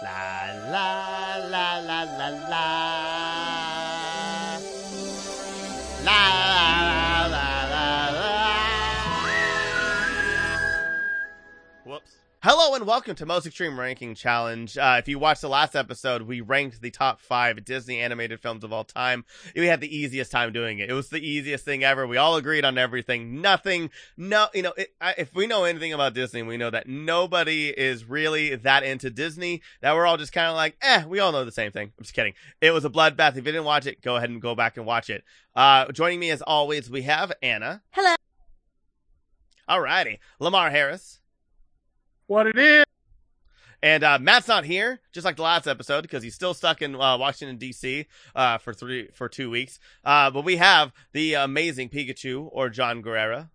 啦啦啦啦啦啦。Hello and welcome to Most Extreme Ranking Challenge. Uh, if you watched the last episode, we ranked the top five Disney animated films of all time. We had the easiest time doing it. It was the easiest thing ever. We all agreed on everything. Nothing, no, you know, it, I, if we know anything about Disney, we know that nobody is really that into Disney. That we're all just kind of like, eh, we all know the same thing. I'm just kidding. It was a bloodbath. If you didn't watch it, go ahead and go back and watch it. Uh, joining me as always, we have Anna. Hello. Alrighty, Lamar Harris. What it is? And uh, Matt's not here, just like the last episode, because he's still stuck in uh, Washington D.C. Uh, for three for two weeks. Uh, but we have the amazing Pikachu or John Guerrera.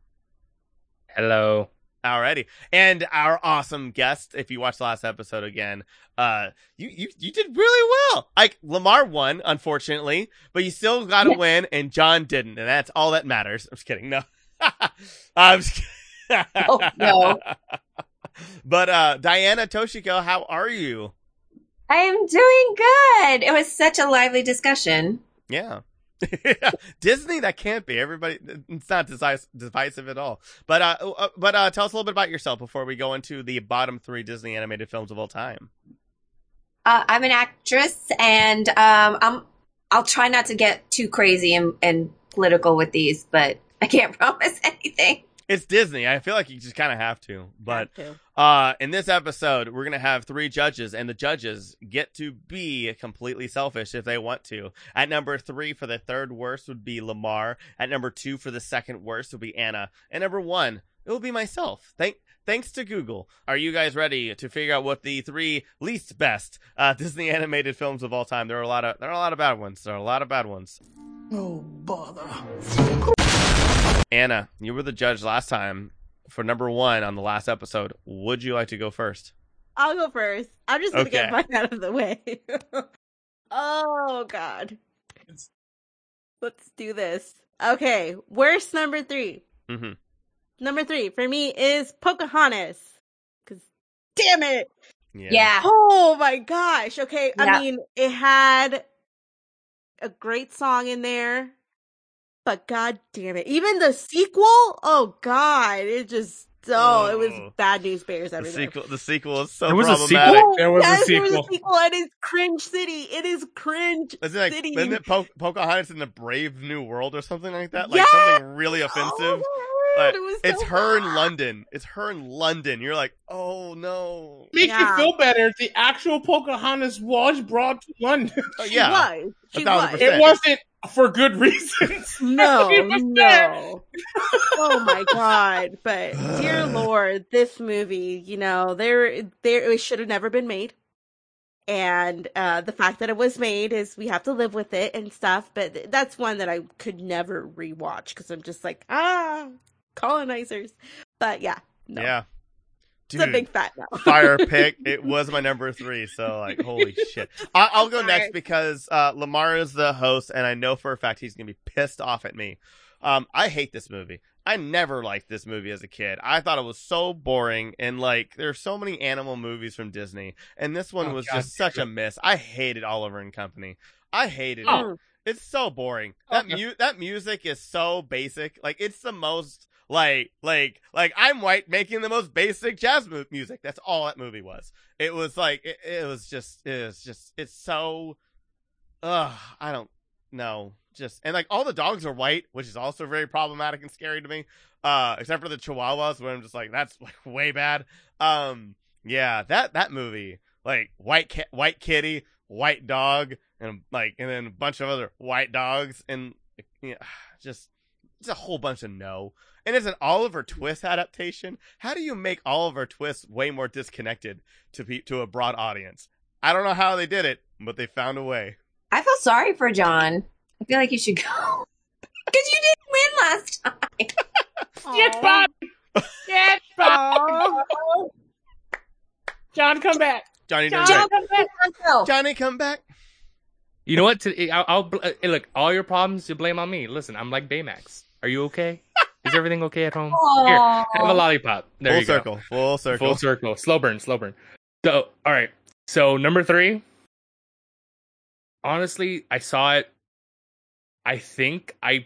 Hello. Alrighty, and our awesome guest. If you watched the last episode again, uh, you you you did really well. Like Lamar won, unfortunately, but you still got to Yeah. win, and John didn't, and that's all that matters. I'm just kidding. No, I'm just kidding. Oh, no. But uh, Diana Toshiko, how are you? I am doing good. It was such a lively discussion. Yeah. Disney, that can't be. Everybody, it's not decis- divisive at all. But uh, uh, but uh, tell us a little bit about yourself before we go into the bottom three Disney animated films of all time. Uh, I'm an actress, and um, I'm. I'll try not to get too crazy and, and political with these, but I can't promise anything. It's Disney. I feel like you just kind of have to. But Have to. Uh, in this episode, we're gonna have three judges, and the judges get to be completely selfish if they want to. At number three for the third worst would be Lamar. At number two for the second worst would be Anna. And number one, it will be myself. Thank. Thanks to Google. Are you guys ready to figure out what the three least best uh, Disney animated films of all time? There are a lot of there are a lot of bad ones. There are a lot of bad ones. Oh, bother. Anna, you were the judge last time for number one on the last episode. Would you like to go first? I'll go first. I'm just gonna Okay. get mine out of the way. oh God. Let's do this. Okay, worst number three. Mm-hmm. Number three for me is Pocahontas. Cause damn it. Yeah. Oh my gosh. Okay. Yeah. I mean, it had a great song in there, but god damn it. Even the sequel, oh god, it just oh, it was Oh. bad news bears The everywhere. sequel, the sequel is so There was a sequel? Oh, there was a yes, there was a sequel. sequel, and it's cringe city. It is cringe Isn't it, like, city. isn't it po- Pocahontas in the Brave New World or something like that? Like Yeah! something really oh offensive. Oh, Like, it was it's so her in. London. It's her in London. You're like, oh no. Make Yeah. you feel better. The actual Pocahontas was brought to London. Oh, She yeah. was. She was. It wasn't for good reasons. No, It was there. no. oh my god! But dear lord, this movie, you know, there, there, it should have never been made. And uh the fact that it was made is we have to live with it and stuff. But th- that's one that I could never rewatch because I'm just like, ah, colonizers. But yeah, no, Yeah. it's a big fat no. fire pick. It was my number three, so like, holy shit. I- I'll go next Sorry. because uh, Lamar is the host, and I know for a fact he's gonna be pissed off at me. Um, I hate this movie. I never liked this movie as a kid. I thought it was so boring, and like, there's so many animal movies from Disney, and this one Oh, was God just such a miss. I hated Oliver and Company. I hated it. Oh. It's so boring. That Okay. mu- that music is so basic. Like it's the most like like like I'm white making the most basic jazz mu- music. That's all that movie was. It was like it, it was just it was just it's so ugh, I don't know. Just and like all the dogs are white, which is also very problematic and scary to me. Uh except for the chihuahuas where I'm just like that's like way bad. Um yeah, that that movie like white cat, white kitty, white dog and like and then a bunch of other white dogs and yeah, just it's a whole bunch of no. And it's an Oliver Twist adaptation. How do you make Oliver Twist way more disconnected to pe- to a broad audience? I don't know how they did it, but they found a way. I feel sorry for John. I feel like you should go because you didn't win last time. Get Bob. Get Bob. John, come back. Johnny, John- John, come back. Johnny, come back. You know what? To, I'll, I'll bl- uh, look. All your problems, you blame on me. Listen, I'm like Baymax. Are you okay? Is everything okay at home? Here, have a lollipop. There full you go. circle, full circle. Full circle. Slow burn. Slow burn. So, all right. So number three. Honestly, I saw it. I think I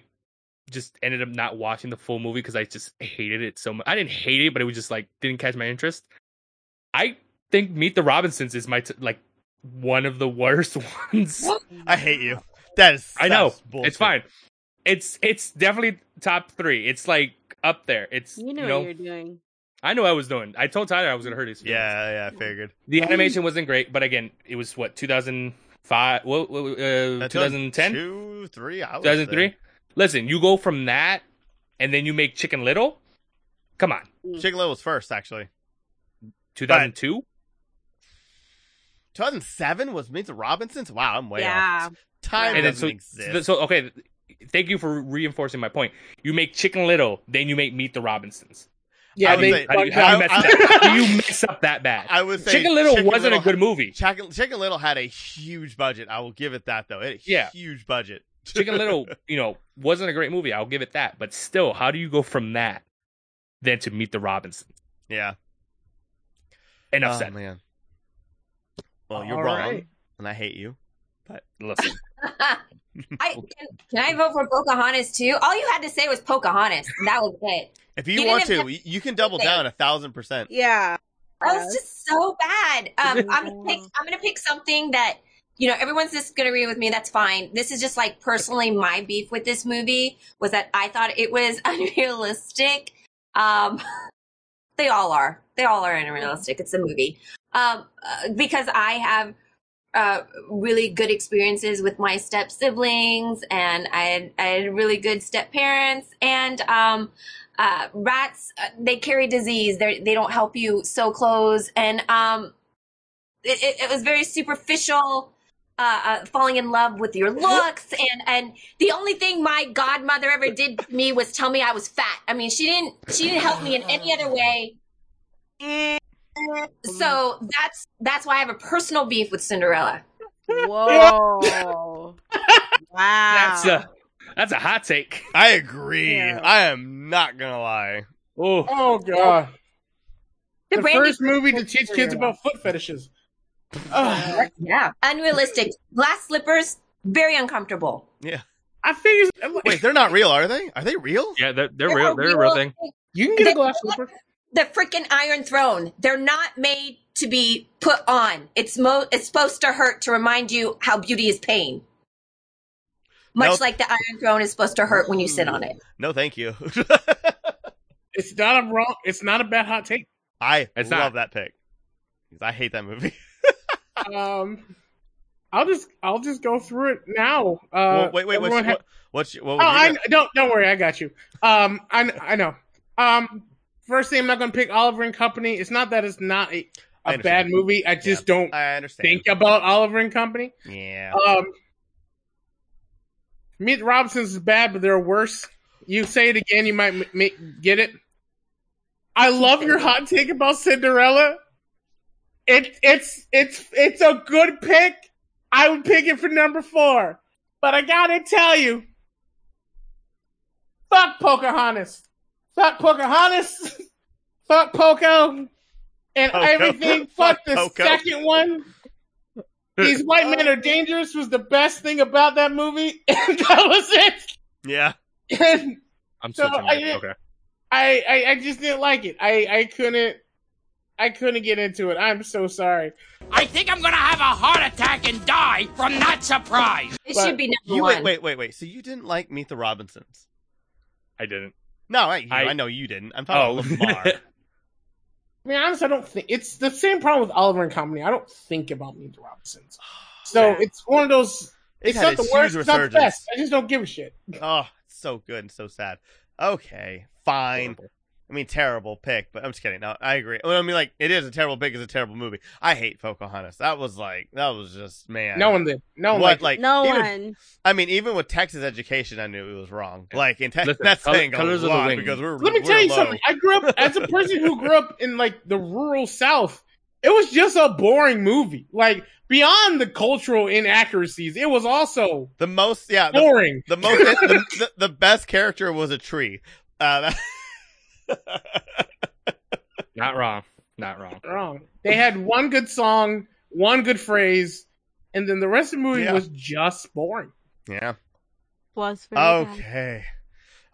just ended up not watching the full movie because I just hated it so much. I didn't hate it, but it was just like didn't catch my interest. I think Meet the Robinsons is my t- like one of the worst ones. I hate you. That is. I know bullshit. it's fine. It's it's definitely top three. It's like up there. It's You know, you know what you're doing. I know what I was doing. I told Tyler I was gonna hurt his feelings. Yeah, yeah, I figured. The animation wasn't great, but again, it was what 2005, what, what, uh, 2010, two, three, I 2003. Listen, you go from that, and then you make Chicken Little. Come on, Chicken Little was first, actually. 2002. 2007 was Meet the Robinsons. Wow, I'm way Yeah. off. Time And doesn't so, exist. so okay. Thank you for reinforcing my point. You make Chicken Little, then you make Meet the Robinsons. Yeah, I would they say- How do you, how do you mess up? Do you mess up that bad? I would say Chicken Little wasn't Little a good had- movie. Chicken, Chicken Little had a huge budget. I will give it that though. It had a Yeah. huge budget. Chicken Little, you know, wasn't a great movie. I'll give it that. But still, how do you go from that then to Meet the Robinsons? yeah. Enough oh, said. man. Well, uh, you're All wrong, right. and I hate you. But listen, I can, can I vote for Pocahontas too? All you had to say was Pocahontas. That was it. If you You want didn't to, have- you can double down a thousand percent. Yeah. That was just so bad. Um, I'm gonna pick. I'm gonna pick something that you know everyone's just gonna agree with me. That's fine. This is just like personally my beef with this movie was that I thought it was unrealistic. Um, they all are. They all are unrealistic. It's a movie. Um, uh, because I have uh, really good experiences with my step siblings, and I had, I had really good step parents, and um, uh, rats uh, they carry disease. They they don't help you sew clothes, and um, it, it, was very superficial. Uh, uh, falling in love with your looks, and and the only thing my godmother ever did to me was tell me I was fat. I mean, she didn't she didn't help me in any other way. So that's that's why I have a personal beef with Cinderella. Whoa. wow. that's a that's a hot take. I agree. Yeah. I am not gonna lie. Oh, Oh god. The, The first movie to teach kids about foot fetishes. Ugh. yeah, unrealistic. Glass slippers, very uncomfortable. Yeah. I figured Wait, they're not real, are they? Are they real? yeah, they're, they're They're real. They're a real thing. you can get a glass slipper. The freaking Iron Throne. They're not made to be put on. It's mo. It's supposed to hurt to remind you how beauty is pain. Much Nope. like the Iron Throne is supposed to hurt when you sit on it. No, thank you. It's not a wrong. It's not a bad hot take. I It's love not. that pick. 'Cause I hate that movie. Um, I'll just I'll just go through it now. Uh, Well, wait, wait, what's, ha- what, what's what Oh, I don't don't worry, I got you. Um, I I know. Um, first thing, I'm not going to pick Oliver and Company. It's not that it's not a, understand. bad movie. I just don't I understand. think about Oliver and Company. yeah. Um, Meet Robinsons is bad, but there are worse. You say it again, you might m- make, get it. I love your hot take about Cinderella. It, it's it's it's a good pick. I would pick it for number four, but I gotta tell you, fuck Pocahontas, fuck Pocahontas, fuck Poco, and Poco. everything. Fuck Fuck the Poco. second one. These white men are dangerous was the best thing about that movie, and that was it. yeah. And I'm So, switching. I okay. I, I, I just didn't like it. I, I couldn't, I couldn't get into it. I'm so sorry. I think I'm gonna have a heart attack and die from that surprise. It But should be number You one. wait, wait, wait, wait. So you didn't like Meet the Robinsons? I didn't. No, I, I, I- know you didn't. I'm talking Oh, about Lamar. I mean, honestly, I don't think it's the same problem with Oliver and Company. I don't think about Meet the Robinsons. Oh, so it's one of those. It's It's, not the huge worst. It's not the resurgence. best. I just don't give a shit. Oh, it's so good and so sad. Okay, fine. Horrible. I mean, terrible pick, but I'm just kidding. No, I agree. Well, I mean, like, it is a terrible pick. It's a terrible movie. I hate Pocahontas. That was like, that was just man. No one did. No one What, like no even, one. I mean, even with Texas education, I knew it was wrong. Like, in te- Listen, that's Color- saying a Colors of the lot because we're Let me we're tell you low. something. I grew up as a person who grew up in like the rural South. It was just a boring movie. Like beyond the cultural inaccuracies, it was also The most, yeah, the, boring. the most, the, the, the best character was a tree. Uh, that- Not wrong. Not wrong. Wrong. They had one good song one good phrase, and then the rest of the movie Yeah. was just boring. Yeah. Was very. Okay.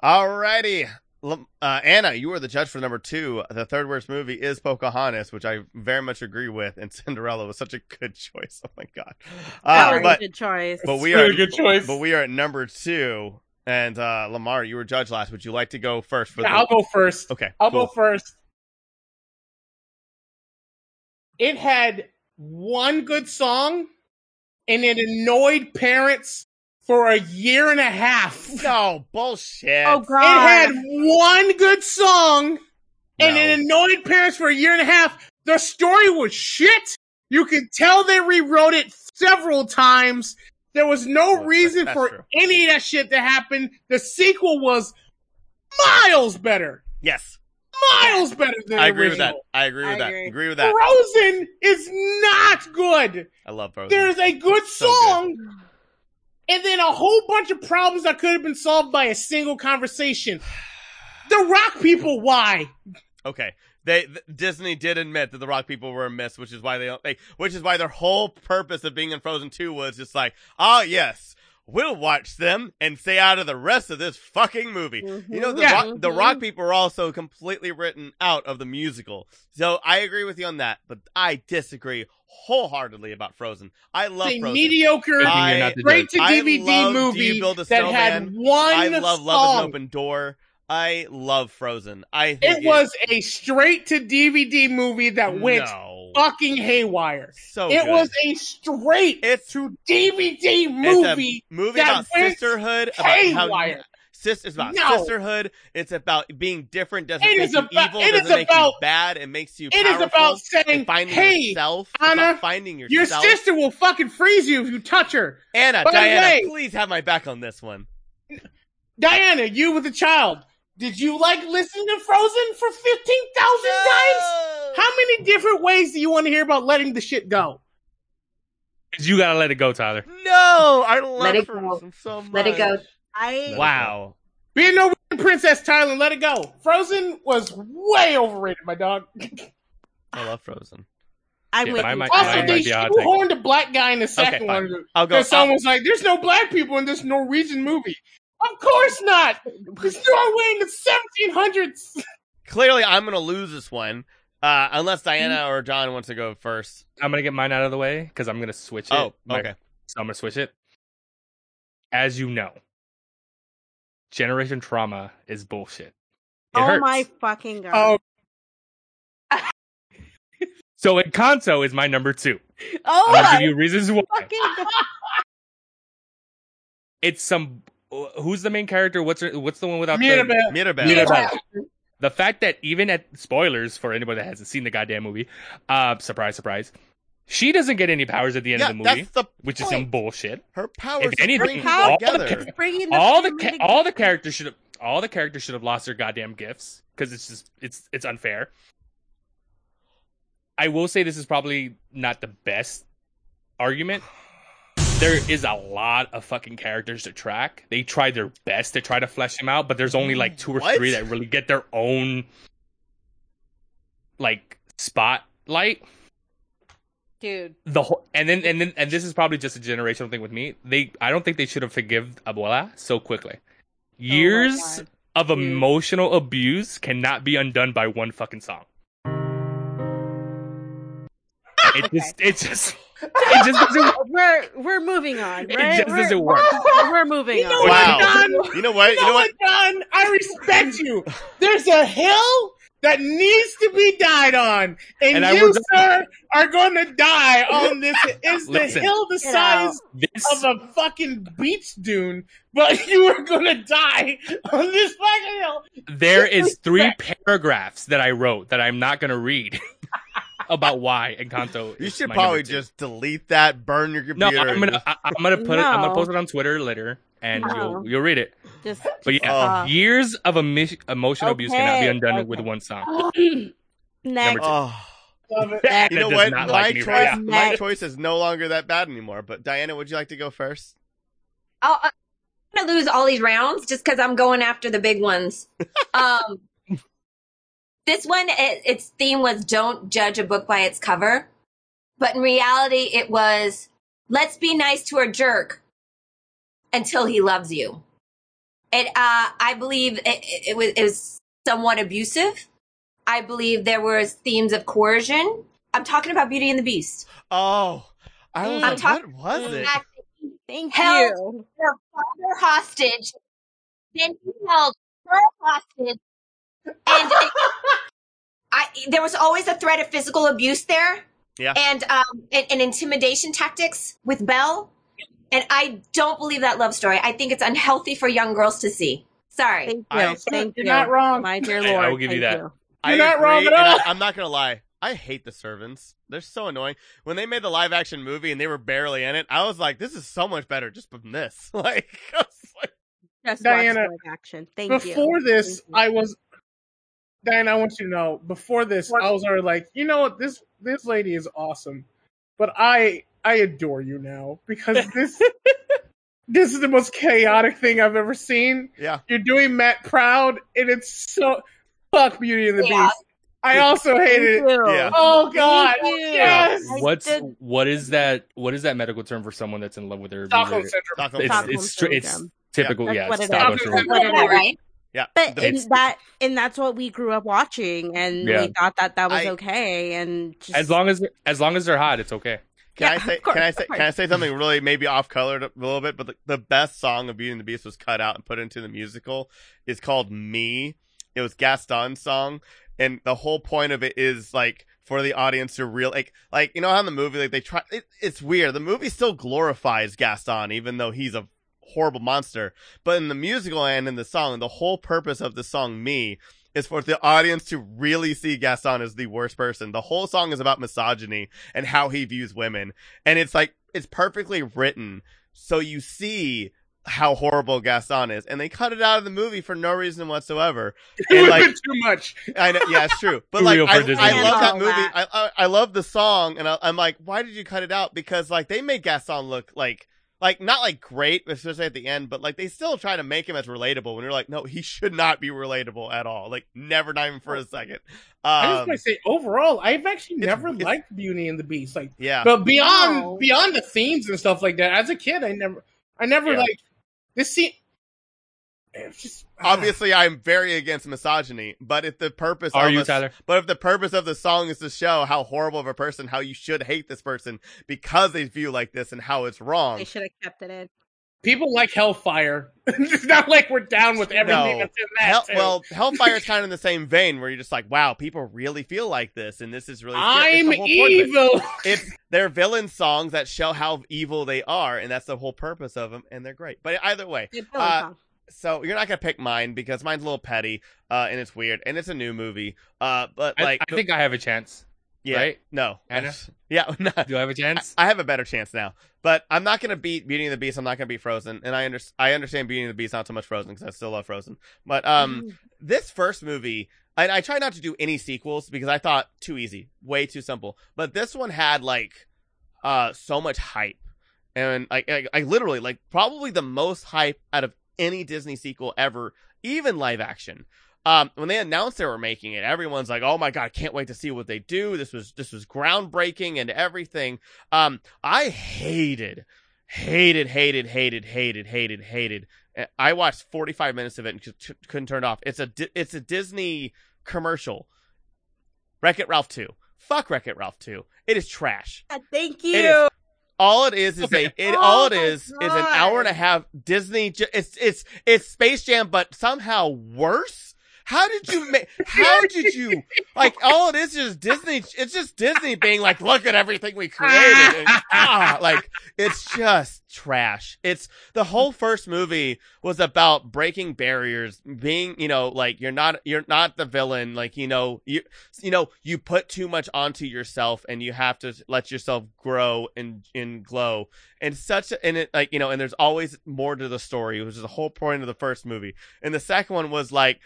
Alrighty. Lam- Uh, Anna, you were the judge for number two. The third worst movie is Pocahontas, which I very much agree with, and Cinderella was such a good choice. Oh my god! Uh, Very but good choice. but we Really are good choice. But we are at number two, and uh, Lamar, you were judge last. Would you like to go first? For Yeah, the... I'll go first. Okay, I'll cool. go first. It had one good song, and it annoyed parents for a year and a half. No bullshit. oh god, It had one good song, and No. it annoyed parents for a year and a half. The story was shit. You could tell they rewrote it several times. There was no Well, reason that's for true. any of that shit to happen. The sequel was miles better. Yes, Miles better than I the agree with that. I agree with I that. agree. Agree with that. Frozen is not good. I love Frozen. There's a good So good. song, and then a whole bunch of problems that could have been solved by a single conversation. The rock people, why? Okay. They th- Disney did admit that the Rock people were a miss, which is why they, don't they which is why their whole purpose of being in Frozen 2 was just like, "Ah, yes, we'll watch them and stay out of the rest of this fucking movie." You know, the Yeah. rock, the Rock people were also completely written out of the musical. So I agree with you on that, but I disagree wholeheartedly about Frozen. I love a Frozen. mediocre, I- You're not the straight judge. to I DVD love Do movie You Build a that had one I love Love is an. Open Door. I love Frozen. I think It was a straight to DVD movie that went no. fucking haywire. so it good. was a straight It's to DVD movie. movie that about sisterhood, about how haywire. sis, it's about No. sisterhood. It's about being different. Doesn't It make is you about- evil. it Doesn't make about- you bad. It makes you. It is about saying, finding "Hey, yourself. Anna, finding Your sister will fucking freeze you if you touch her. Anna, By Diana, way- please have my back on this one. Diana, you with a child. Did you like listening to Frozen for 15,000 times? How many different ways do you want to hear about letting the shit go? You gotta let it go, Tyler. No, I love Let it go. Frozen so much. Let it go. I Wow. Be a Norwegian princess, Tyler, let it go. Frozen was way overrated, my dog. I love Frozen. I'm Yeah, with you. might- Also, mine Tyler. they a shoehorned a black guy in the second Okay, one. I'll go. Because someone was like, there's no black people in this Norwegian movie. Of course not. It's Norway in the 1700s. clearly, I'm gonna lose this one. Uh, unless Diana or John wants to go first. I'm gonna get mine out of the way because I'm gonna switch it. Oh, My- okay. So I'm gonna switch it. As you know, generation trauma is bullshit. It oh hurts. My fucking god. Oh. So Encanto is my number two. Oh, I'll give you reasons why. fucking god. It's some. Who's the main character? What's her, what's the one without the Mirabel. Mirabel. Mirabel. the fact that even at spoilers for anybody that hasn't seen the goddamn movie, uh, surprise, surprise, she doesn't get any powers at the end Yeah, of the movie, that's the which is some bullshit. Her powers If anything, bring all people the together. The all the ca- all the characters should have all the characters should have lost their goddamn gifts because it's just it's it's unfair. I will say this is probably not the best argument. There is a lot of fucking characters to track. They try their best to try to flesh them out, but there's only like two or What? three that really get their own like spotlight dude. the whole and then and then and this is probably just a generational thing with me. They I don't think they should have forgiven Abuela so quickly. Oh Years Oh of Dude. emotional abuse cannot be undone by one fucking song. It just it just it just doesn't work. We're we're moving on, It just we're, doesn't work. We're moving You know on. Wow. Don? You know what? You know what, Don? I respect you. There's a hill that needs to be died on, and, And you, will- sir, are going to die on this. It's the hill the size This of a fucking beach dune, but you are going to die on this fucking hill. there is three paragraphs that I wrote that I'm not gonna read about why Encanto. You is should my probably two. just delete that, burn your computer. No, computer. I'm gonna I, I'm gonna put it I'm gonna post it on Twitter later and No. you'll you'll read it. Just But yeah, Oh. uh, years of emo- emotional abuse cannot be undone okay. with one song. next. two. Oh. Love it. That You know what? My like choice, right my choice is no longer that bad anymore. But Diana, would you like to go first? I'll, I'm gonna lose all these rounds just because I'm going after the big ones. um, this one, it, its theme was "Don't judge a book by its cover," but in reality, it was let's be nice to a jerk until he loves you. It, uh, I believe it, it, it was, it was somewhat abusive. I believe there was themes of coercion. I'm talking about Beauty and the Beast. Oh, I was Mm. I'm talk- what was it? Thank Hell. you. Her father hostage. Then he held her hostage, and it- I there was always a threat of physical abuse there. Yeah. and um and, and intimidation tactics with Belle. And I don't believe that love story. I think it's unhealthy for young girls to see. Sorry. Thank you. I- Thank You're you. not wrong. My dear I- I Lord. will give you thank that. I You're not wrong agree, at and all. I, am not gonna lie. I hate the servants. They're so annoying. When they made the live action movie and they were barely in it, I was like, "This is so much better just from this." Like, I was like, Just Diana, live action. Thank you. before this, Thank you. I was. Diane, I want you to know. Before this, I was already like, you know what, this this lady is awesome, but I I adore you now because this this is the most chaotic thing I've ever seen. yeah, You're doing Matt proud, and it's so fuck Beauty and the Yeah. Beast. I also hated Thank it. Yeah. Oh God, yes. What's what is that? What is that medical term for someone that's in love with their Stockholm abuser? syndrome. Stockholm It's syndrome. it's it's typical. That's Yeah, what it's it is. Stockholm Stockholm syndrome. Isn't that right? Yeah. But The- and that and that's what we grew up watching, and Yeah. we thought that that was I- okay. And just, As long as as long as they're hot, it's okay. Can Yeah, I say? course, can I say? Can I say something really maybe off colored a little bit? But the, the best song of Beauty and the Beast was cut out and put into the musical. is called "Me." It was Gaston's song, and the whole point of it is like for the audience to real like like you know how in the movie like they try. It, it's weird. The movie still glorifies Gaston, even though he's a horrible monster. But in the musical and in the song, the whole purpose of the song "Me." Is for the audience to really see Gaston as the worst person. The whole song is about misogyny and how he views women. And it's like, it's perfectly written. So you see how horrible Gaston is. And they cut it out of the movie for no reason whatsoever. It And would like, have been too much. I know, yeah, it's true. But like, real I, I love that movie. that. I, I I love the song, and I, I'm like, why did you cut it out? Because like they made Gaston look like like not like great, especially at the end, but like they still try to make him as relatable. When you're like, no, he should not be relatable at all. Like never, not even for a second. I just Um, want to say, overall, I've actually it's- never it's- liked Beauty and the Beast. Like, yeah, but beyond No. beyond the themes and stuff like that, as a kid, I never, I never Yeah. like this scene. It's just obviously I'm very against misogyny, but if the purpose Are of you a- Tyler? But if the purpose of the song is to show how horrible of a person, how you should hate this person because they view like this and how it's wrong. they should have kept it in. people like Hellfire. it's not like we're down with everything No. that's in that. Hell, too. well, Hellfire is kind of in the same vein where you're just like, wow, people really feel like this, and this is really. I'm the whole point of it. evil. It's they're villain songs that show how evil they are, and that's the whole purpose of them, and they're great. But either way, Good villain song. so you're not gonna pick mine because mine's a little petty, uh, and it's weird, and it's a new movie. Uh, but like, I think I have a chance. yeah, right? no, Anna? yeah, no, Do I have a chance? I have a better chance now, but I'm not gonna beat Beauty and the Beast. I'm not gonna beat Frozen, and I under- I understand Beauty and the Beast not so much Frozen because I still love Frozen. But um, this first movie, I, I try not to do any sequels because I thought too easy, way too simple. But this one had like uh so much hype, and like I, I literally like probably the most hype out of any Disney sequel ever, even live action. Um, when they announced they were making it, everyone's like, "Oh my god, I can't wait to see what they do." This was this was groundbreaking and everything. Um, I hated, hated, hated, hated, hated, hated, hated. I watched 45 minutes of it and c- couldn't turn it off. It's a it's a Disney commercial. Wreck It Ralph 2. Fuck Wreck It Ralph 2. It is trash. Thank you. is- All it is is Okay. a it Oh all it is my is is an hour and a half Disney ju- it's it's it's Space Jam but somehow worse. How did you make how did you like all it is is Disney it's just Disney being like look at everything we created and, ah, like it's just trash. It's the whole first movie was about breaking barriers, being, you know, like you're not you're not the villain, like you know, you you know, you put too much onto yourself and you have to let yourself grow and and glow. And such and it like, you know, and there's always more to the story, which is the whole point of the first movie. And the second one was like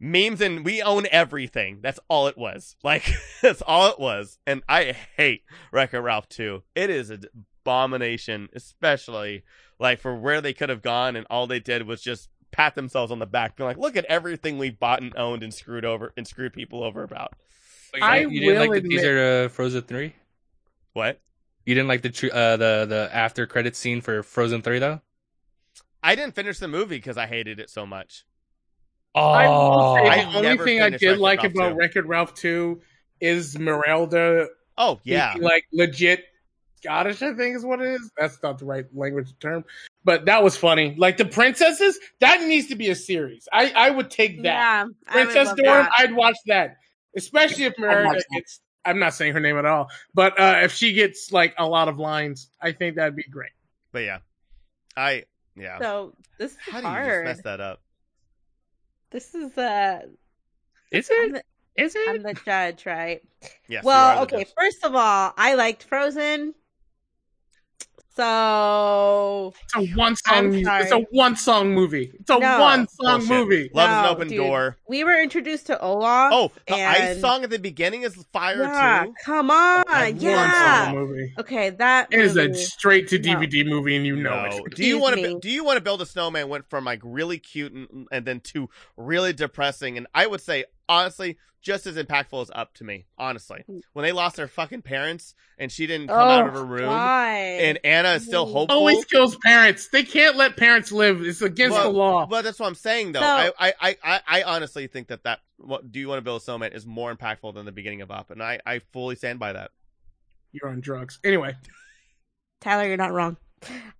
memes and we own everything. That's all it was. Like that's all it was. And I hate Wreck-It Ralph 2. It is an abomination, especially like for where they could have gone and all they did was just pat themselves on the back being like, look at everything we bought and owned and screwed over and screwed people over about. Wait, I you didn't like will the admit- teaser to Frozen Three? What? You didn't like the tr- uh, the the after credit scene for Frozen Three though. I didn't finish the movie because I hated it so much. Oh, I will say I the only thing I did Wreck-It like Ralph about 2. Wreck It Ralph 2 is Merida Oh yeah, being, like legit Scottish, I think is what it is. That's not the right language term. But that was funny. Like the princesses, that needs to be a series. I, I would take that. Yeah, Princess Dorm, that. I'd watch that. Especially if watch Merida gets I'm not saying her name at all, but uh, if she gets like a lot of lines, I think that'd be great. but yeah, I yeah. So this is How do you just mess that up? This is uh, is I'm it? the, Is I'm the judge, right? Yes. well, okay. First of all, I liked Frozen. So It's a one song. It's a one song movie. It's a No. one song Bullshit. movie. Love is an open dude. door. We were introduced to Olaf. Oh, the ice song at the beginning is fire Yeah, too. come on, A One yeah. song movie. Okay, that It is a straight to No. DVD movie, and you know No. it. Do you want to? Do you want to build a snowman? Went from like really cute and, and then to really depressing, and I would say honestly, just as impactful as up to me. Honestly, when they lost their fucking parents and she didn't come out of Oh, her room, God. and Anna is still Mm. hopeful. Always kills parents. They can't let parents live. It's against Well, the law. But that's what I'm saying, though. So- I, I, I, I, I honestly think that that what do you want to build a snowman is more impactful than the beginning of Up, and I, I fully stand by that. You're on drugs. Anyway, Tyler, you're not wrong.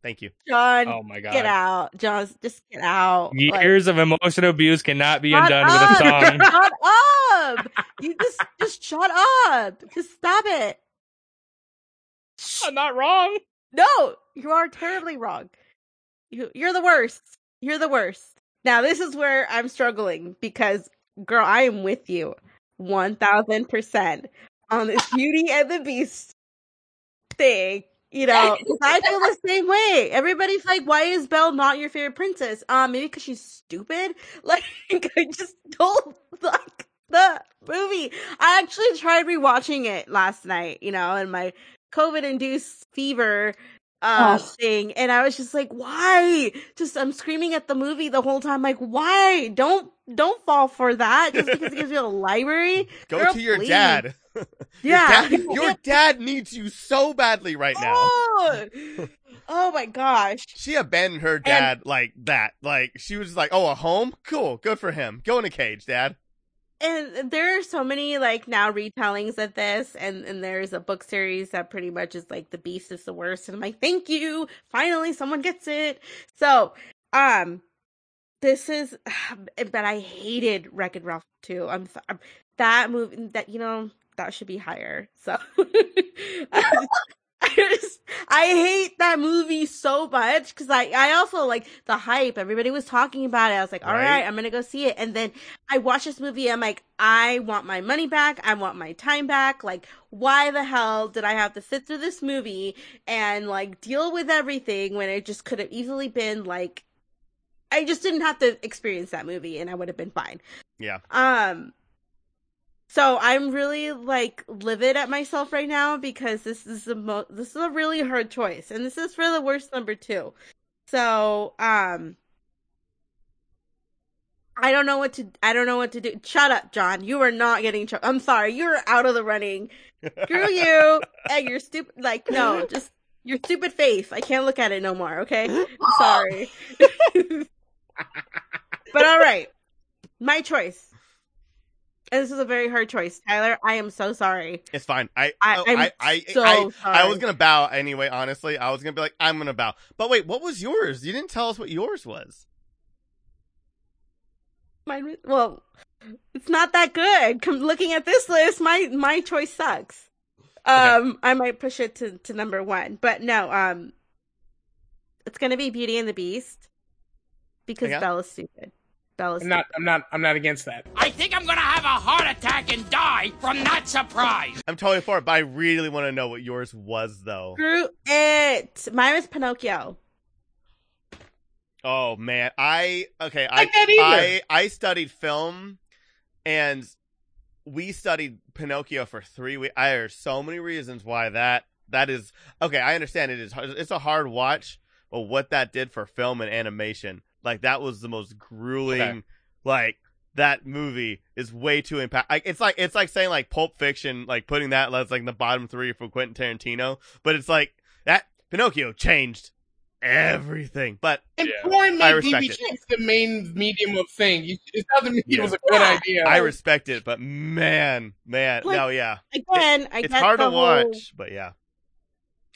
Thank you. John, Oh my god! get out. John, just get out. Like, Years of emotional abuse cannot be undone with a song. Shut up. You just, just shut up. Just stop it. I'm not wrong. No, you are terribly wrong. You, you're the worst. You're the worst. Now, this is where I'm struggling because, girl, I am with you 1000% on this Beauty and the Beast thing. You know, I feel the same way. Everybody's like, why is Belle not your favorite princess? Um, maybe because she's stupid? Like, I just don't like the movie. I actually tried rewatching it last night, you know, and my COVID induced fever uh Oh. thing and I was just like, why? Just I'm screaming at the movie the whole time, like, why? Don't don't fall for that just because it gives you a library. Go Girl, to your please. dad. Yeah. Your dad, your dad needs you so badly right now. Oh, oh my gosh. She abandoned her dad like that. Like she was like, "Oh, a home? Cool, good for him. Go in a cage, dad." And there are so many like now retellings of this, and and there's a book series that pretty much is like the beast is the worst, and I'm like, thank you, finally someone gets it. So, um, this is, but I hated Wreck It Ralph too. I'm, I'm that movie that you know that should be higher. So, I I hate that movie so much because I I also like the hype. Everybody was talking about it. I was like, all Right. right, I'm gonna go see it, and then I watch this movie. I'm like, I want my money back. I want my time back. Like, why the hell did I have to sit through this movie and like deal with everything when it just could have easily been like, I just didn't have to experience that movie and I would have been fine. Yeah. Um. So I'm really like livid at myself right now because this is the mo- this is a really hard choice, and this is for the worst number two. So um, I don't know what to I don't know what to do. Shut up, John. You are not getting. Cho- I'm sorry. You're out of the running. Screw you and your stupid. Like no, just your stupid face. I can't look at it no more. Okay. I'm sorry. but all right, my choice. And this is a very hard choice, Tyler. I am so sorry. It's fine. I I- oh, I I, so I, I was gonna bow anyway. Honestly, I was gonna be like, I'm gonna bow. But wait, what was yours? You didn't tell us what yours was. Mine was, well, it's not that good. Com- looking at this list, my my choice sucks. Um, I might push it to, to number one, but no. Um, it's gonna be Beauty and the Beast because Okay. Bella's stupid. Bella's I'm not. I'm not. I'm not against that. I think I'm gonna have a heart attack and die from that surprise. I'm totally for it, but I really want to know what yours was, though. Screw it. Mine was Pinocchio. Oh man, I okay. I Like. I I studied film, and we studied Pinocchio for three weeks. I there's so many reasons why that that is okay. I understand it is it's a hard watch, but what that did for film and animation, like that was the most grueling, Okay. like that movie is way too impact. Like, it's like it's like saying like Pulp Fiction, like putting that as like the bottom three for Quentin Tarantino. But it's like that Pinocchio changed everything. But And Yeah. porn I made respect TV it. the main medium of thing. You- It doesn't mean it was a good Yeah. idea. I respect it. But man, man, Like, no, yeah, Again, I it's get hard the to whole- watch. But yeah,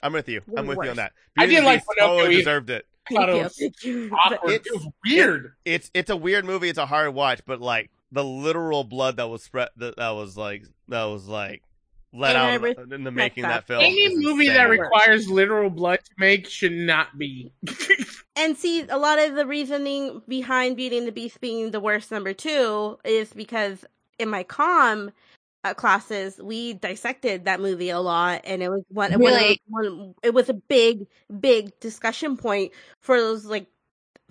I'm with you. I'm with you on that. I Beauty and didn't like Pinocchio oh, totally either. deserved it. I thought it Thank was you, thank you. awkward. It's- it was weird. It's it's a weird movie. It's a hard watch. But like the literal blood that was spread, that, that was like that was like let And out respect in the making that that. film. Any movie insane. that requires literal blood to make should not be. And see, a lot of the reasoning behind Beauty and the Beast being the worst number two is because in my com uh, classes we dissected that movie a lot, and it was one. one Really? those- one, it was a big, big discussion point for those like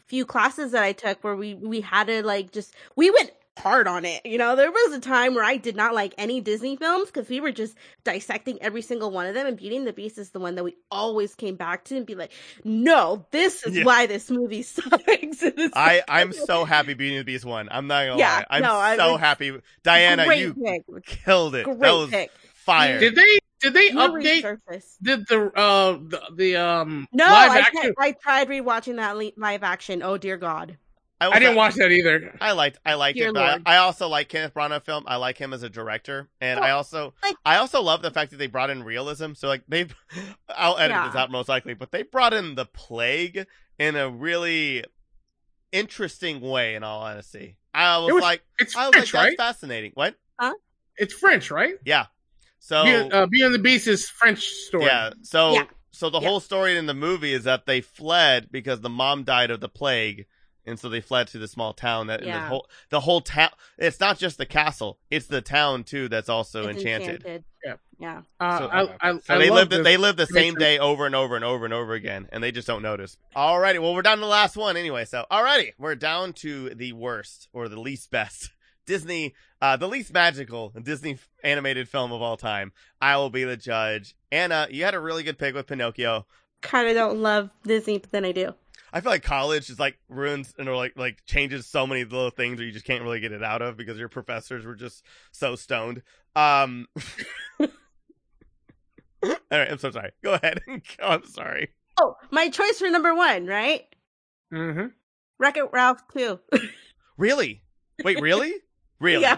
few classes that I took where we we had to like just we went hard on it. You know, there was a time where I did not like any Disney films because we were just dissecting every single one of them, and Beauty and the Beast is the one that we always came back to and be like, no, this is Yeah. why this movie sucks. And I, I'm so happy Beauty and the Beast won. I'm not gonna Yeah, lie. I'm no, I so happy. Diana, you pick, killed it. great that was pick. fire. did they? Did they You update? resurface. Did the uh the, the um No, live I, action? can't- I tried rewatching that live action. Oh dear God! Will I didn't say- watch that either. I liked I liked Dear it, but I, I also like Kenneth Branagh film. I like him as a director, and I also like- I also love the fact that they brought in realism. So like they, I'll edit this out most likely, but they brought in the plague in a really interesting way. In all honesty, I was, It was- like, It's I was French, like, that's right? fascinating. What? Huh? It's French, right? Yeah. So Beauty, uh, Beauty and the Beast is French story. Yeah. So Yeah. so the Yeah. whole story in the movie is that they fled because the mom died of the plague, and so they fled to the small town. That and the whole the whole town. It's not just the castle; it's the town too that's also It's enchanted. Yeah. yeah. Uh, So- I, I, So I they live the, they live the same day over and over and over and over again, and they just don't notice. Alrighty, well we're down to the last one anyway. So alrighty, we're down to the worst or the least best Disney, uh, the least magical Disney animated film of all time. I will be the judge. Anna, you had a really good pick with Pinocchio. Kind of don't love Disney, but then I do. I feel like college is like ruins and or like like changes so many little things where you just can't really get it out of because your professors were just so stoned. Um All right, I'm so sorry. Go ahead. oh, I'm sorry. Oh, my choice for number one, right? Mm Mhm. Wreck It Ralph two. Really? Wait, really? Really? yeah,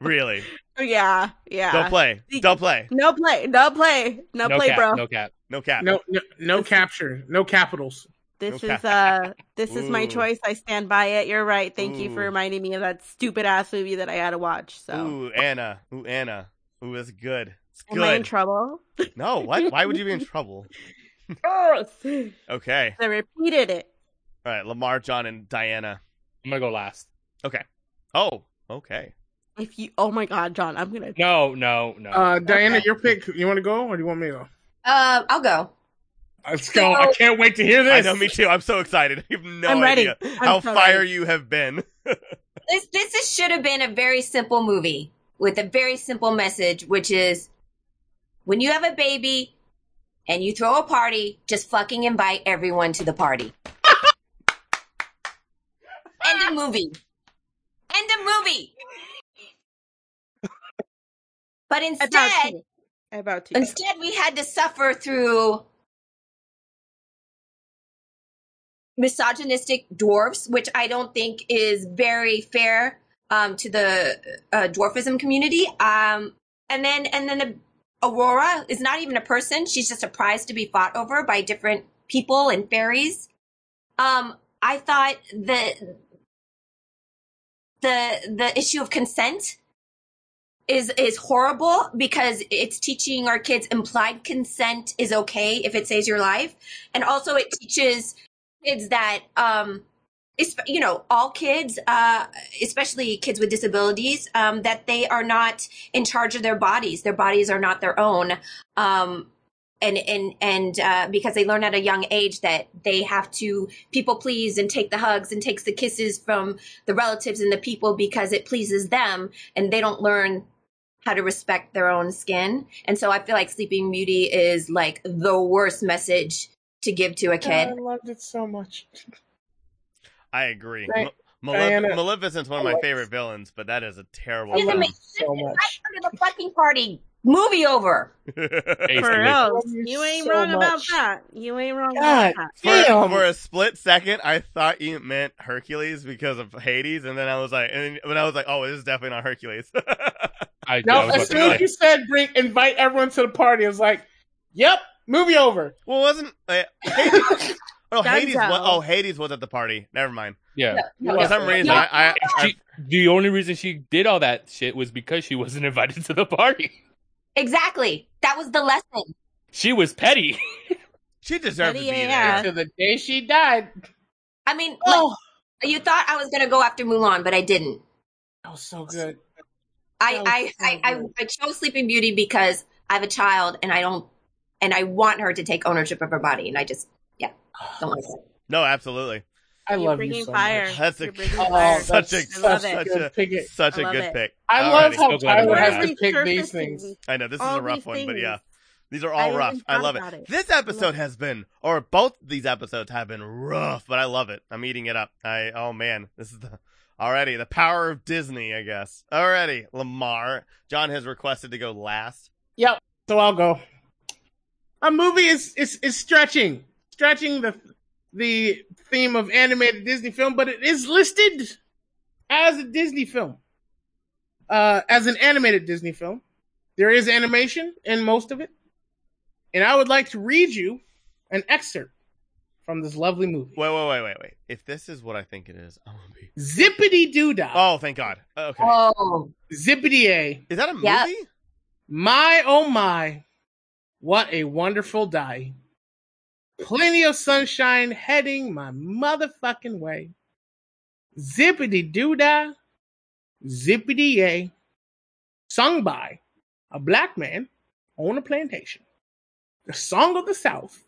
Really? yeah, yeah. Don't play. Don't play. No play. No play. No, No play, cap, bro. no cap. No cap. No, no, no capture, no capitals. This No is uh this is my Ooh. choice. I stand by it. You're right. Thank you for reminding me of that stupid ass movie that I had to watch. So Ooh, Anna. Ooh, Anna. Ooh, it's good. It's good. am I in trouble? no, what? Why would you be in trouble? I Okay. I repeated it. All right, Lamar, John, and Diana. I'm gonna go last. Okay. Oh, okay. If you oh my god, John, I'm gonna No, no, no. Uh, Diana, Okay. your pick. You want to go, or do you want me to go? Um, I'll go. Let's go. I can't wait to hear this. I know, me too. I'm so excited. You have no I'm ready. idea I'm how so fire ready. you have been. This this is, should have been a very simple movie with a very simple message, which is when you have a baby and you throw a party, just fucking invite everyone to the party. End of movie. End of movie. But about instead, to. About to. Instead, we had to suffer through misogynistic dwarfs, which I don't think is very fair um, to the uh, dwarfism community. Um, and then, and then Aurora is not even a person; she's just a prize to be fought over by different people and fairies. Um, I thought that the the issue of consent is is horrible because it's teaching our kids implied consent is okay if it saves your life and also it teaches kids that um you know all kids uh especially kids with disabilities um that they are not in charge of their bodies their bodies are not their own um and and and uh, because they learn at a young age that they have to people please and take the hugs and takes the kisses from the relatives and the people because it pleases them and they don't learn how to respect their own skin. And so I feel like Sleeping Beauty is like the worst message to give to a kid. I loved it so much. I agree. Right. M- Malef- Maleficent's one of my favorite villains, but that is a terrible I She's amazing. so much. started the fucking party. Movie over. For real. you You ain't so wrong about that. You ain't wrong God about that. For, for a split second, I thought you meant Hercules because of Hades, and then I was like, and then, when I was like, oh, this is definitely not Hercules. I, No, I as soon as you said bring invite everyone to the party, I was like, "Yep, movie over." well, wasn't uh, Hades? Oh, Hades. Was, oh, Hades was at the party. Never mind. Yeah. No, For some reason, No. I, I, I She, the only reason she did all that shit was because she wasn't invited to the party. Exactly. That was the lesson. She was petty. she deserved to be Yeah. there. To the day she died. I mean, like, Oh, you thought I was gonna go after Mulan, but I didn't. that was so good. I was I, so I, I. I chose Sleeping Beauty because I have a child and I don't and I want her to take ownership of her body, and I just yeah don't like it. No, absolutely. I You're love you so fire. much. That's a You're Oh, fire. such a that's such a such good a pick. Such I a good it. pick. I Alrighty. love how So glad Tyler has to pick these Resurfacing. things. I know this is a rough these one, but yeah, these are all even rough. I love it. it. This episode it. has been, or both these episodes have been rough, but I love it. I'm eating it up. I oh man, this is the already the power of Disney, I guess. Already, Lamar. John has requested to go last. Yep. So I'll go. A movie is is is stretching, stretching the the theme of animated Disney film, but it is listed as a Disney film, uh, as an animated Disney film. There is animation in most of it, and I would like to read you an excerpt from this lovely movie. Wait, wait, wait, wait, wait. If this is what I think it is, I'm gonna be. Zippity doo dah, Oh, thank God. Okay, Oh, zippity a. is that a movie? Yeah. My oh my, what a wonderful day. Plenty of sunshine heading my motherfucking way. Zippity doo dah, zippity yay. Sung by a black man on a plantation. The song of the South.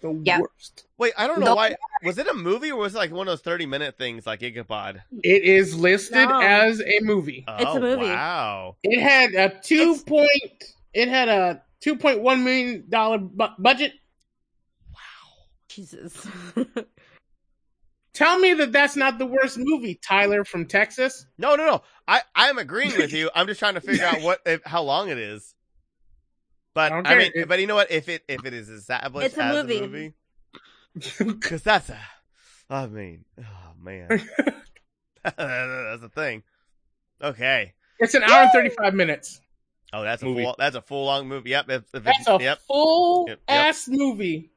The Yeah. worst. Wait, I don't know The- why. Was it a movie or was it like one of those 30 minute things like Gigapod? It is listed No. as a movie. Oh, It's a movie. Wow. It had a two point. It had a two point one million dollar bu- budget. Wow, Jesus. Tell me that that's not the worst movie, Tyler from Texas. No, no, no. I I'm agreeing with you. I'm just trying to figure out what if, how long it is. But I Okay, mean, it- but you know what? If it if it is established It's a as movie. a movie, because that's a, I mean, oh man, that's a thing. Okay. It's an hour and thirty five minutes. Oh, that's a full. That's a full long movie. Yep. If, if That's it's, a yep. full Yep, yep. ass movie.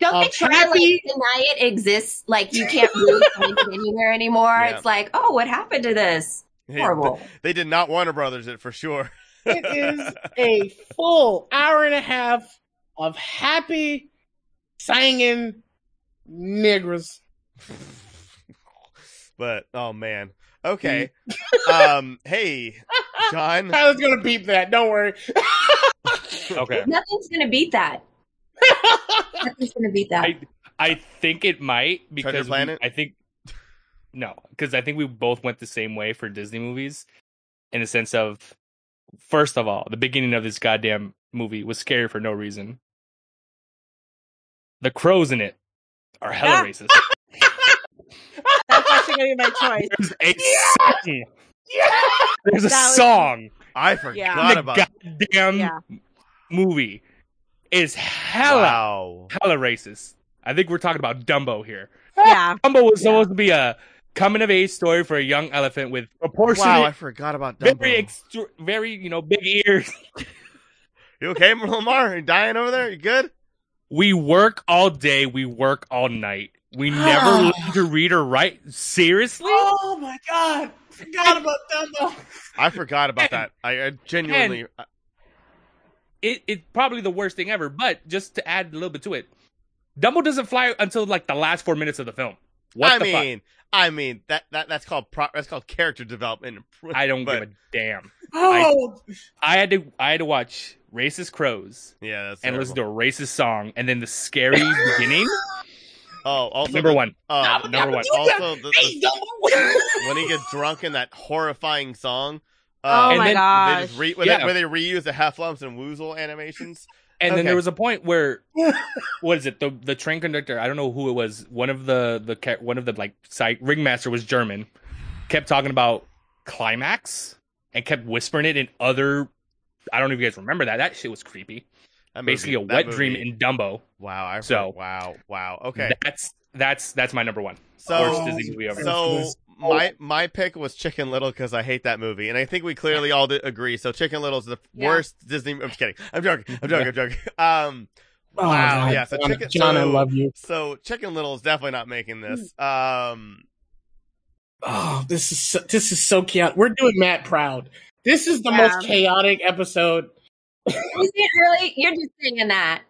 don't Um, they try to like, deny it exists? Like you can't really find it anywhere anymore. Yeah. It's like, oh, what happened to this? Horrible. They did not Warner Brothers it for sure. It is a full hour and a half of happy singing niggers. but oh man. Okay. um. Hey, John. Tyler's gonna beat that. Don't worry. Okay. Nothing's gonna beat that. Nothing's gonna beat that. I I think it might because we- I think no, because I think we both went the same way for Disney movies, in the sense of first of all, the beginning of this goddamn movie was scary for no reason. The crows in it are hella Ah. racist. That's actually gonna be my choice. There's a song. There's a was- song. I forgot Yeah. the about. goddamn Yeah. movie is hella Wow. hella racist. I think we're talking about Dumbo here. Yeah. Dumbo was Yeah. supposed to be a coming of age story for a young elephant with proportionate, Wow, I forgot about Dumbo. very extra, very you know big ears. you okay, Lamar? You dying over there? You good? We work all day. We work all night. We never learn to read or write. Seriously? oh my god! Forgot about Dumbo. I forgot about that. I, I genuinely. Uh, it it's probably the worst thing ever. But just to add a little bit to it, Dumbo doesn't fly until like the last four minutes of the film. What I the fuck? mean, I mean that that that's called pro, that's called character development. I don't but, give a damn. Oh, I had to I had to watch Racist Crows Yeah, that's and terrible. listen to a racist song, and then the scary beginning. Oh, also Number the- one. Uh, Number one. Also, the, the, when he gets drunk in that horrifying song. Oh Uh, And my then- They gosh. just re- where, Yeah. they, where they reuse the Heffalumps and Woozle animations. And then there was a point where what is it? The the train conductor, I don't know who it was. One of the the one of the like site ringmaster was German. Kept talking about climax and kept whispering it in other I don't know if you guys remember that. That shit was creepy. That movie- Basically a wet movie- dream in Dumbo. Wow. I So- wow. Wow. Okay. That's that's that's my number one. So Worst Disney movie ever. So my my pick was Chicken Little because I hate that movie, and I think we clearly all did agree. So Chicken Little is the Yeah. worst Disney. I'm just kidding. I'm joking. I'm joking. I'm joking. Um. Oh, Wow, God. yeah, so John, chicken- John, I so- love you. So Chicken Little is definitely not making this. Um. Oh, this is so, this is so chaotic. We're doing Matt proud. This is the Yeah. most chaotic episode. Is it really? You're just saying that.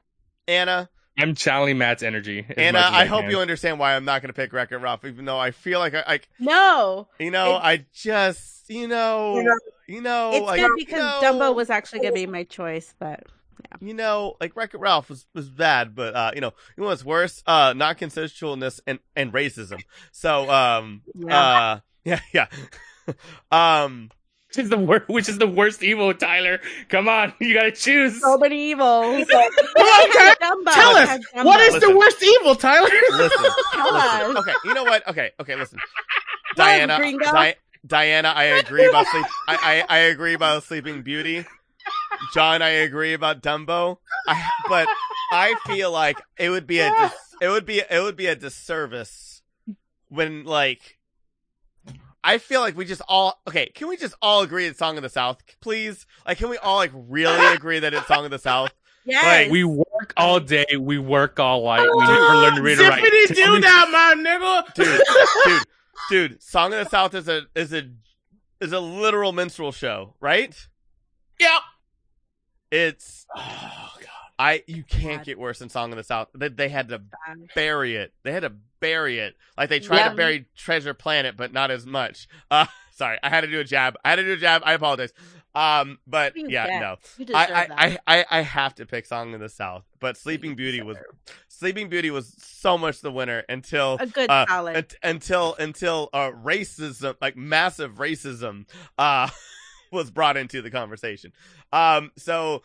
Anna, I'm channeling Matt's energy. as Anna, much as I hope you understand why I'm not going to pick Wreck It Ralph, even though I feel like I, I No, you know, It's- I just, you know, You know- you know, it's like, good because you know, Dumbo was actually gonna be my choice, but you know, like Wreck It Ralph was, was bad, but uh, you know, you know what's worse? Uh, non consensualness and and racism. So, um, yeah. uh, yeah, yeah, um, Which is the worst? Which is the worst evil, Tyler? Come on, you gotta choose. so many evils. Okay, Dumbo. Tell us Had Dumbo. what is the worst evil, Tyler? listen, Tell listen. us. Okay, you know what? Okay, okay, listen, Diana, Di- Diana, I agree about sleep. I, I I agree about Sleeping Beauty. John, I agree about Dumbo. I, but I feel like it would be a dis- it would be it would be a disservice when like I feel like we just all okay. Can we just all agree it's Song of the South, please? Like, can we all like really agree that it's Song of the South? Yes. We work all day. We work all night. We oh, never learn to read or write. Zippity doo dah, my nigga. dude, dude, dude. Song of the South is a is a is a literal minstrel show, right? Yep. It's Oh god. I you can't God. get worse than Song of the South. They, they had to bury it. They had to bury it. Like they tried Yeah. to bury Treasure Planet, but not as much. Uh, sorry, I had to do a jab. I had to do a jab. I apologize. Um, but You yeah, get- no. You deserve I, that. I, I, I, I have to pick Song of the South, but Sleeping Beauty was Sleeping Beauty was so much the winner until a good uh, solid. until until uh, racism, like massive racism, uh, was brought into the conversation. Um, so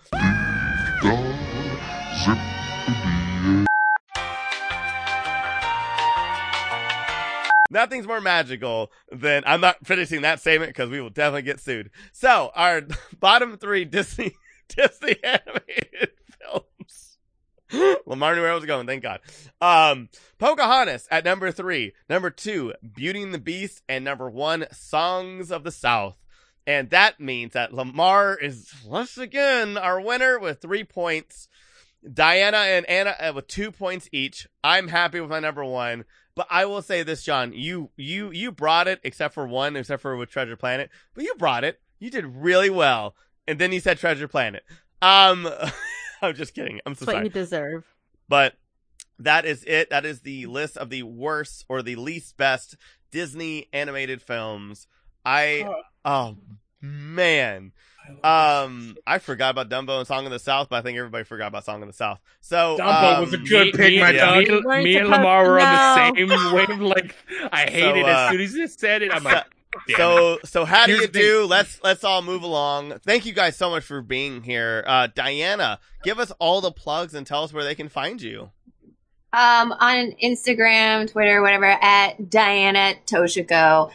nothing's more magical than I'm not finishing that statement because we will definitely get sued. So our bottom three Disney Disney animated films. Lamar where I was going. Thank God. Um, Pocahontas at number three. Number two, Beauty and the Beast, and number one, Songs of the South. And that means that Lamar is once again our winner with three points. Diana and Anna uh, with two points each. I'm happy with my number one, but I will say this, John. You you you brought it, except for one, except for with Treasure Planet. But you brought it. You did really well. And then you said Treasure Planet. Um, I'm just kidding. I'm so That's what sorry. you deserve. But that is it. That is the list of the worst or the least best Disney animated films. I oh man. Um I forgot about Dumbo and Song of the South, but I think everybody forgot about Song of the South. So Dumbo um, was a good pick, me, my me, dog. Me, me and Lamar were on the same wave. Like I hated So, it uh, as soon as you said it. I'm like, damn it. So so how do Here's you the thing. do? Let's let's all move along. Thank you guys so much for being here. Uh Diana, give us all the plugs and tell us where they can find you. Um, on Instagram, Twitter, whatever, at Diana Toshiko.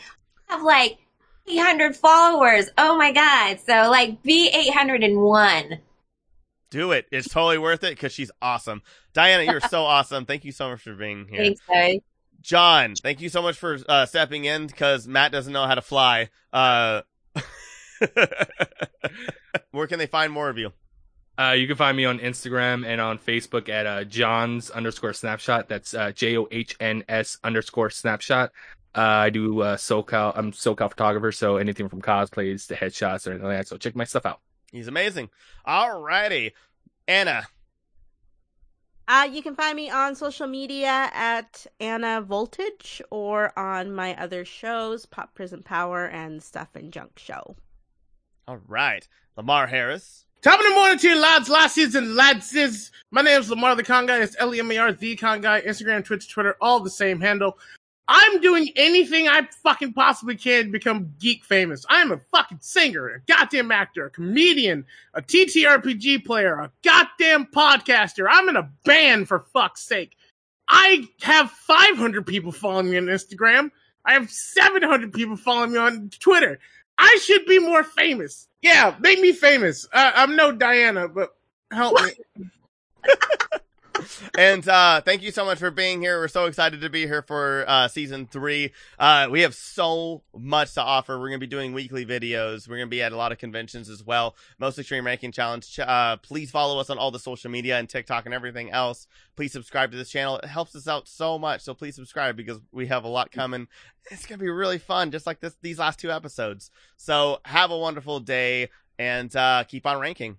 I have like 800 followers. Oh my God. So like be 801. Do it. It's totally worth it because she's awesome. Diana, you're so awesome. Thank you so much for being here. Thanks, guys. John, thank you so much for uh, stepping in because Matt doesn't know how to fly. Uh, where can they find more of you? Uh, you can find me on Instagram and on Facebook at uh, John's underscore snapshot. That's uh, J O H N S underscore snapshot. Uh, I do uh, SoCal. I'm SoCal photographer, so anything from cosplays to headshots or anything like that. So check my stuff out. He's amazing. Alrighty. Anna, Uh, you can find me on social media at Anna Voltage or on my other shows, Pop Prison Power and Stuff and Junk Show. all right. Lamar Harris. Top of the morning to you, lads, lassies, and ladses. My name is Lamar the Con Guy. It's L E M A R, the Con Guy. Instagram, Twitch, Twitter, all the same handle. I'm doing anything I fucking possibly can to become geek famous. I'm a fucking singer, a goddamn actor, a comedian, a TTRPG player, a goddamn podcaster. I'm in a band for fuck's sake. I have 500 people following me on Instagram. I have 700 people following me on Twitter. I should be more famous. Yeah, make me famous. Uh, I'm no Diana, but help me. and uh thank you so much for being here. We're so excited to be here for uh season three. Uh we have so much to offer. We're gonna be doing weekly videos. We're gonna be at a lot of conventions as well. Most Extreme Ranking Challenge. Uh please follow us on all the social media and TikTok and everything else. Please subscribe to this channel. It helps us out so much. So please subscribe because we have a lot coming. It's gonna be really fun, just like this these last two episodes. So have a wonderful day and uh keep on ranking.